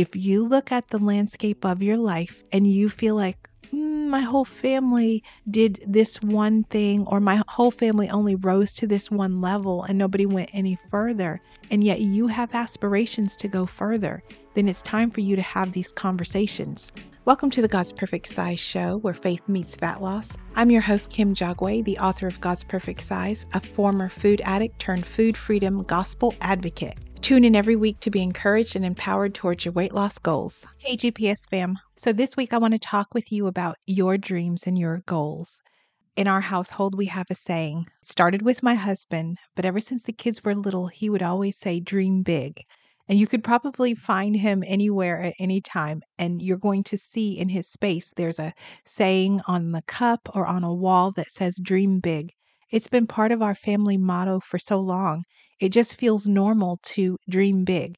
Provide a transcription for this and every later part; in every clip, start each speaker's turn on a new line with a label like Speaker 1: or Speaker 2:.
Speaker 1: if you look at the landscape of your life and you feel like, mm, my whole family did this one thing, or my whole family only rose to this one level and nobody went any further, and yet you have aspirations to go further, then it's time for you to have these conversations. Welcome to the God's Perfect Size Show, where faith meets fat loss. I'm your host, Kim Jagwe, the author of God's Perfect Size, a former food addict turned food freedom gospel advocate. Tune in every week to be encouraged and empowered towards your weight loss goals. Hey, GPS fam. So, this week I want to talk with you about your dreams and your goals. In our household, we have a saying. Started with my husband, but ever since the kids were little, he would always say, Dream big. And you could probably find him anywhere at any time. And you're going to see in his space, there's a saying on the cup or on a wall that says, Dream big. It's been part of our family motto for so long. It just feels normal to dream big.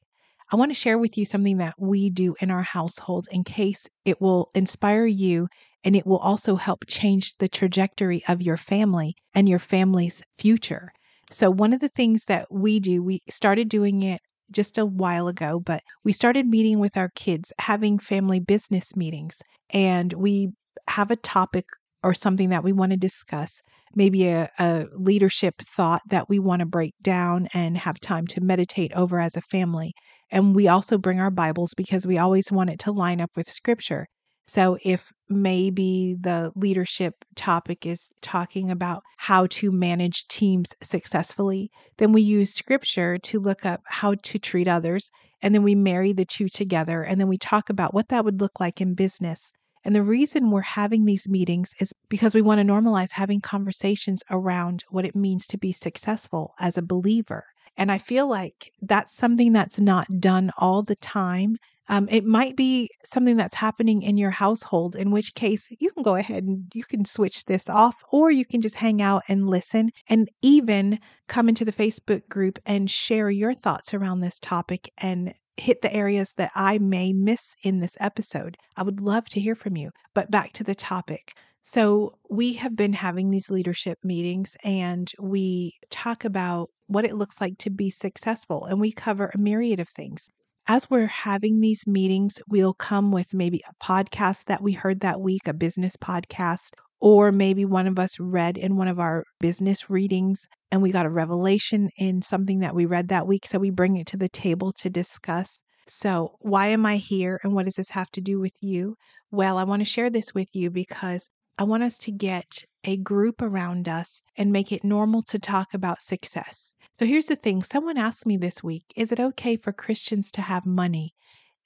Speaker 1: I want to share with you something that we do in our household in case it will inspire you and it will also help change the trajectory of your family and your family's future. So, one of the things that we do, we started doing it just a while ago, but we started meeting with our kids, having family business meetings, and we have a topic or something that we want to discuss, maybe a, a leadership thought that we want to break down and have time to meditate over as a family. And we also bring our Bibles because we always want it to line up with scripture. So, if maybe the leadership topic is talking about how to manage teams successfully, then we use scripture to look up how to treat others. And then we marry the two together. And then we talk about what that would look like in business. And the reason we're having these meetings is because we want to normalize having conversations around what it means to be successful as a believer. And I feel like that's something that's not done all the time. Um, it might be something that's happening in your household, in which case you can go ahead and you can switch this off, or you can just hang out and listen and even come into the Facebook group and share your thoughts around this topic and hit the areas that I may miss in this episode. I would love to hear from you. But back to the topic. So, we have been having these leadership meetings and we talk about what it looks like to be successful, and we cover a myriad of things. As we're having these meetings, we'll come with maybe a podcast that we heard that week, a business podcast, or maybe one of us read in one of our business readings and we got a revelation in something that we read that week. So we bring it to the table to discuss. So, why am I here and what does this have to do with you? Well, I want to share this with you because I want us to get a group around us and make it normal to talk about success. So, here's the thing someone asked me this week Is it okay for Christians to have money?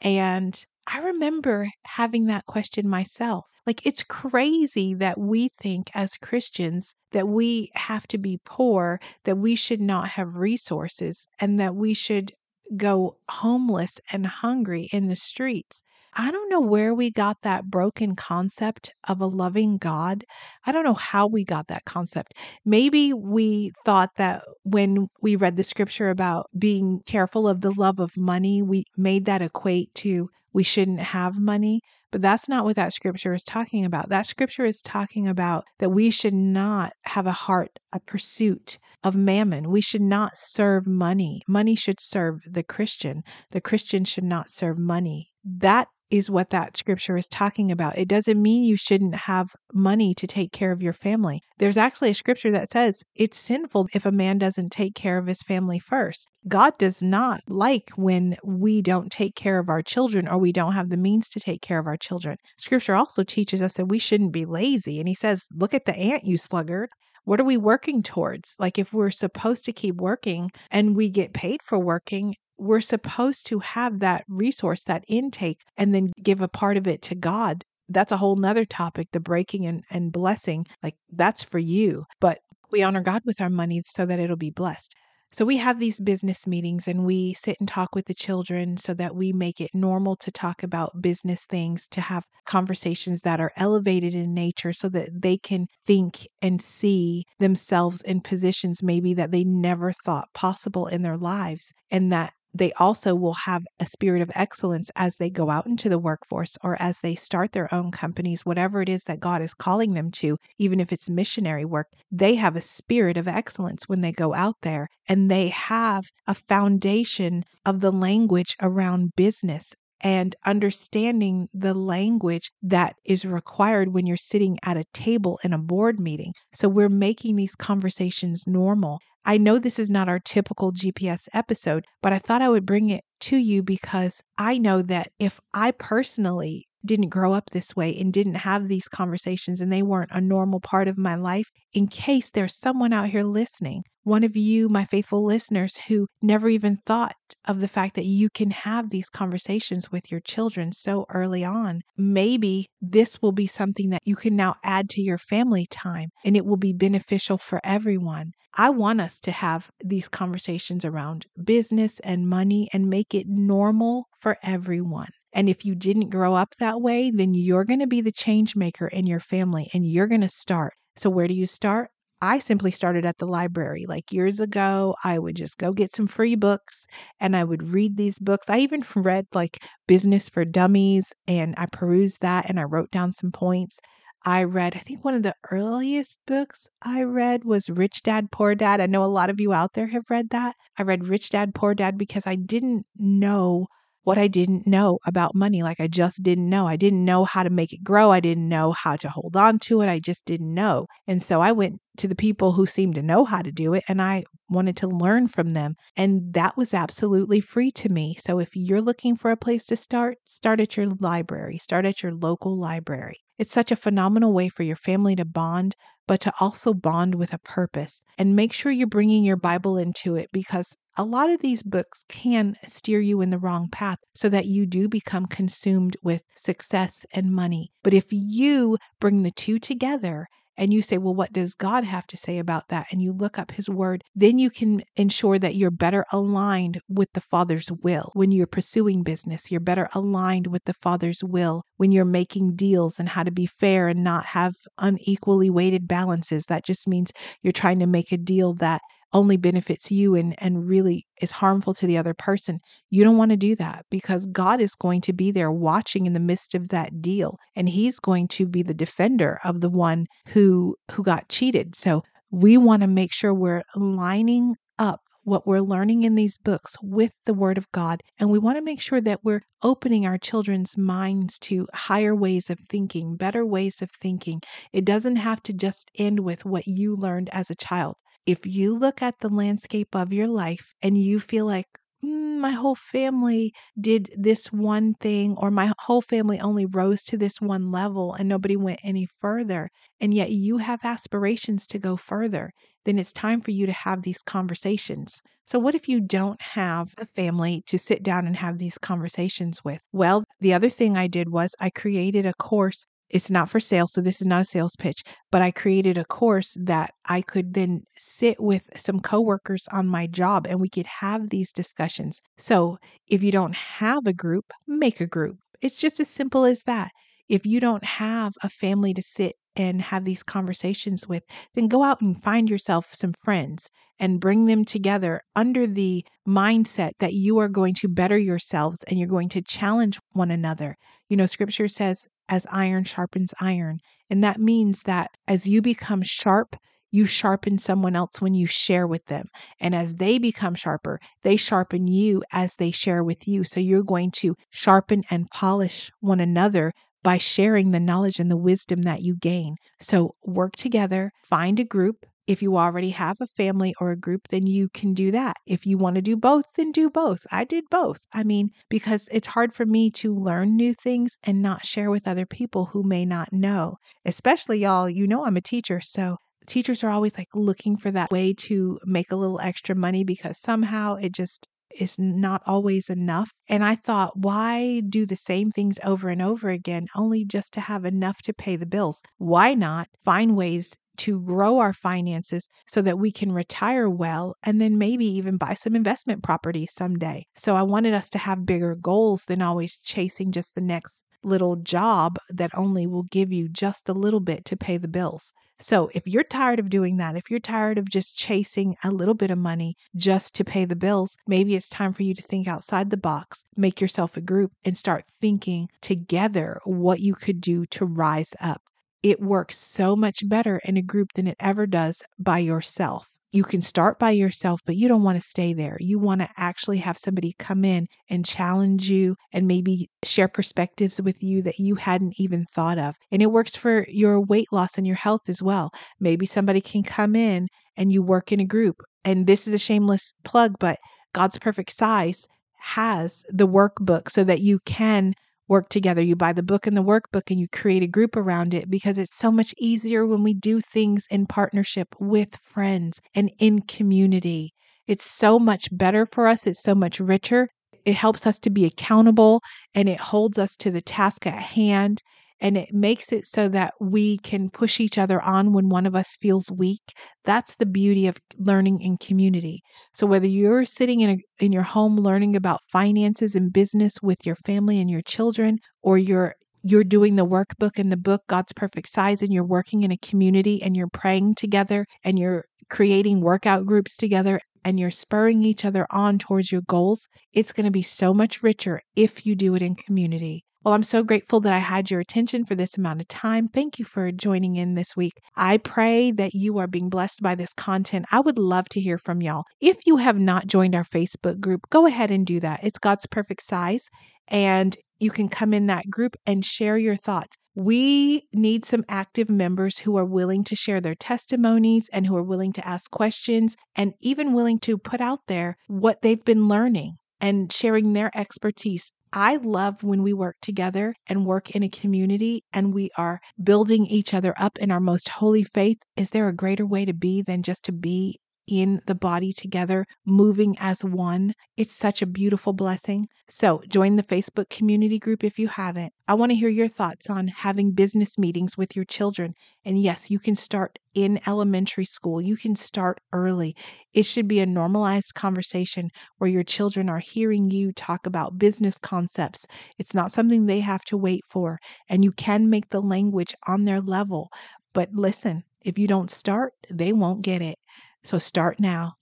Speaker 1: And I remember having that question myself. Like, it's crazy that we think as Christians that we have to be poor, that we should not have resources, and that we should go homeless and hungry in the streets. I don't know where we got that broken concept of a loving God. I don't know how we got that concept. Maybe we thought that when we read the scripture about being careful of the love of money, we made that equate to we shouldn't have money. But that's not what that scripture is talking about. That scripture is talking about that we should not have a heart, a pursuit of mammon. We should not serve money. Money should serve the Christian. The Christian should not serve money. That is what that scripture is talking about. It doesn't mean you shouldn't have money to take care of your family. There's actually a scripture that says it's sinful if a man doesn't take care of his family first. God does not like when we don't take care of our children or we don't have the means to take care of our children. Scripture also teaches us that we shouldn't be lazy. And he says, Look at the ant, you sluggard. What are we working towards? Like, if we're supposed to keep working and we get paid for working, we're supposed to have that resource, that intake, and then give a part of it to God. That's a whole nother topic, the breaking and, and blessing. Like that's for you. But we honor God with our money so that it'll be blessed. So we have these business meetings and we sit and talk with the children so that we make it normal to talk about business things, to have conversations that are elevated in nature so that they can think and see themselves in positions maybe that they never thought possible in their lives. And that they also will have a spirit of excellence as they go out into the workforce or as they start their own companies, whatever it is that God is calling them to, even if it's missionary work. They have a spirit of excellence when they go out there and they have a foundation of the language around business and understanding the language that is required when you're sitting at a table in a board meeting. So we're making these conversations normal. I know this is not our typical GPS episode, but I thought I would bring it to you because I know that if I personally didn't grow up this way and didn't have these conversations and they weren't a normal part of my life, in case there's someone out here listening, one of you, my faithful listeners, who never even thought of the fact that you can have these conversations with your children so early on. Maybe this will be something that you can now add to your family time and it will be beneficial for everyone. I want us to have these conversations around business and money and make it normal for everyone. And if you didn't grow up that way, then you're going to be the change maker in your family and you're going to start. So, where do you start? I simply started at the library. Like years ago, I would just go get some free books and I would read these books. I even read like Business for Dummies and I perused that and I wrote down some points. I read, I think one of the earliest books I read was Rich Dad Poor Dad. I know a lot of you out there have read that. I read Rich Dad Poor Dad because I didn't know what I didn't know about money. Like I just didn't know. I didn't know how to make it grow. I didn't know how to hold on to it. I just didn't know. And so I went to the people who seemed to know how to do it and I wanted to learn from them. And that was absolutely free to me. So if you're looking for a place to start, start at your library, start at your local library. It's such a phenomenal way for your family to bond, but to also bond with a purpose. And make sure you're bringing your Bible into it because a lot of these books can steer you in the wrong path so that you do become consumed with success and money. But if you bring the two together and you say, well, what does God have to say about that? And you look up his word, then you can ensure that you're better aligned with the Father's will. When you're pursuing business, you're better aligned with the Father's will. When you're making deals and how to be fair and not have unequally weighted balances, that just means you're trying to make a deal that only benefits you and, and really is harmful to the other person. You don't want to do that because God is going to be there watching in the midst of that deal and he's going to be the defender of the one who who got cheated. So we want to make sure we're lining up what we're learning in these books with the Word of God. And we want to make sure that we're opening our children's minds to higher ways of thinking, better ways of thinking. It doesn't have to just end with what you learned as a child if you look at the landscape of your life and you feel like, mm, my whole family did this one thing, or my whole family only rose to this one level and nobody went any further, and yet you have aspirations to go further, then it's time for you to have these conversations. So, what if you don't have a family to sit down and have these conversations with? Well, the other thing I did was I created a course it's not for sale, so this is not a sales pitch, but I created a course that I could then sit with some coworkers on my job and we could have these discussions. So, if you don't have a group, make a group. It's just as simple as that. If you don't have a family to sit and have these conversations with, then go out and find yourself some friends and bring them together under the mindset that you are going to better yourselves and you're going to challenge one another. You know, scripture says, as iron sharpens iron. And that means that as you become sharp, you sharpen someone else when you share with them. And as they become sharper, they sharpen you as they share with you. So you're going to sharpen and polish one another by sharing the knowledge and the wisdom that you gain. So work together, find a group. If you already have a family or a group, then you can do that. If you want to do both, then do both. I did both. I mean, because it's hard for me to learn new things and not share with other people who may not know. Especially y'all, you know I'm a teacher, so teachers are always like looking for that way to make a little extra money because somehow it just is not always enough. And I thought, why do the same things over and over again only just to have enough to pay the bills? Why not find ways to grow our finances so that we can retire well and then maybe even buy some investment property someday. So I wanted us to have bigger goals than always chasing just the next little job that only will give you just a little bit to pay the bills. So, if you're tired of doing that, if you're tired of just chasing a little bit of money just to pay the bills, maybe it's time for you to think outside the box, make yourself a group, and start thinking together what you could do to rise up. It works so much better in a group than it ever does by yourself you can start by yourself, but you don't want to stay there. You want to actually have somebody come in and challenge you and maybe share perspectives with you that you hadn't even thought of. And it works for your weight loss and your health as well. Maybe somebody can come in and you work in a group. And this is a shameless plug, but God's Perfect Size has the workbook so that you can work together. You buy the book and the workbook and you create a group around it because it's so much easier when we do things in partnership with friends and in community. It's so much better for us, it's so much richer. It helps us to be accountable and it holds us to the task at hand and it makes it so that we can push each other on when one of us feels weak. That's the beauty of learning in community. So whether you're sitting in a, in your home learning about finances and business with your family and your children or you're you're doing the workbook and the book God's perfect size and you're working in a community and you're praying together and you're creating workout groups together and you're spurring each other on towards your goals, it's going to be so much richer if you do it in community. Well, I'm so grateful that I had your attention for this amount of time. Thank you for joining in this week. I pray that you are being blessed by this content. I would love to hear from y'all. If you have not joined our Facebook group, go ahead and do that. It's God's Perfect Size, and you can come in that group and share your thoughts. We need some active members who are willing to share their testimonies and who are willing to ask questions and even willing to put out there what they've been learning and sharing their expertise I love when we work together and work in a community and we are building each other up in our most holy faith. Is there a greater way to be than just to be in the body together, moving as one. It's such a beautiful blessing. So, join the Facebook community group if you haven't. I want to hear your thoughts on having business meetings with your children. And yes, you can start in elementary school, you can start early. It should be a normalized conversation where your children are hearing you talk about business concepts. It's not something they have to wait for, and you can make the language on their level. But listen, if you don't start, they won't get it. So start now.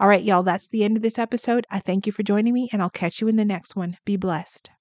Speaker 1: All right, y'all, that's the end of this episode. I thank you for joining me, and I'll catch you in the next one. Be blessed.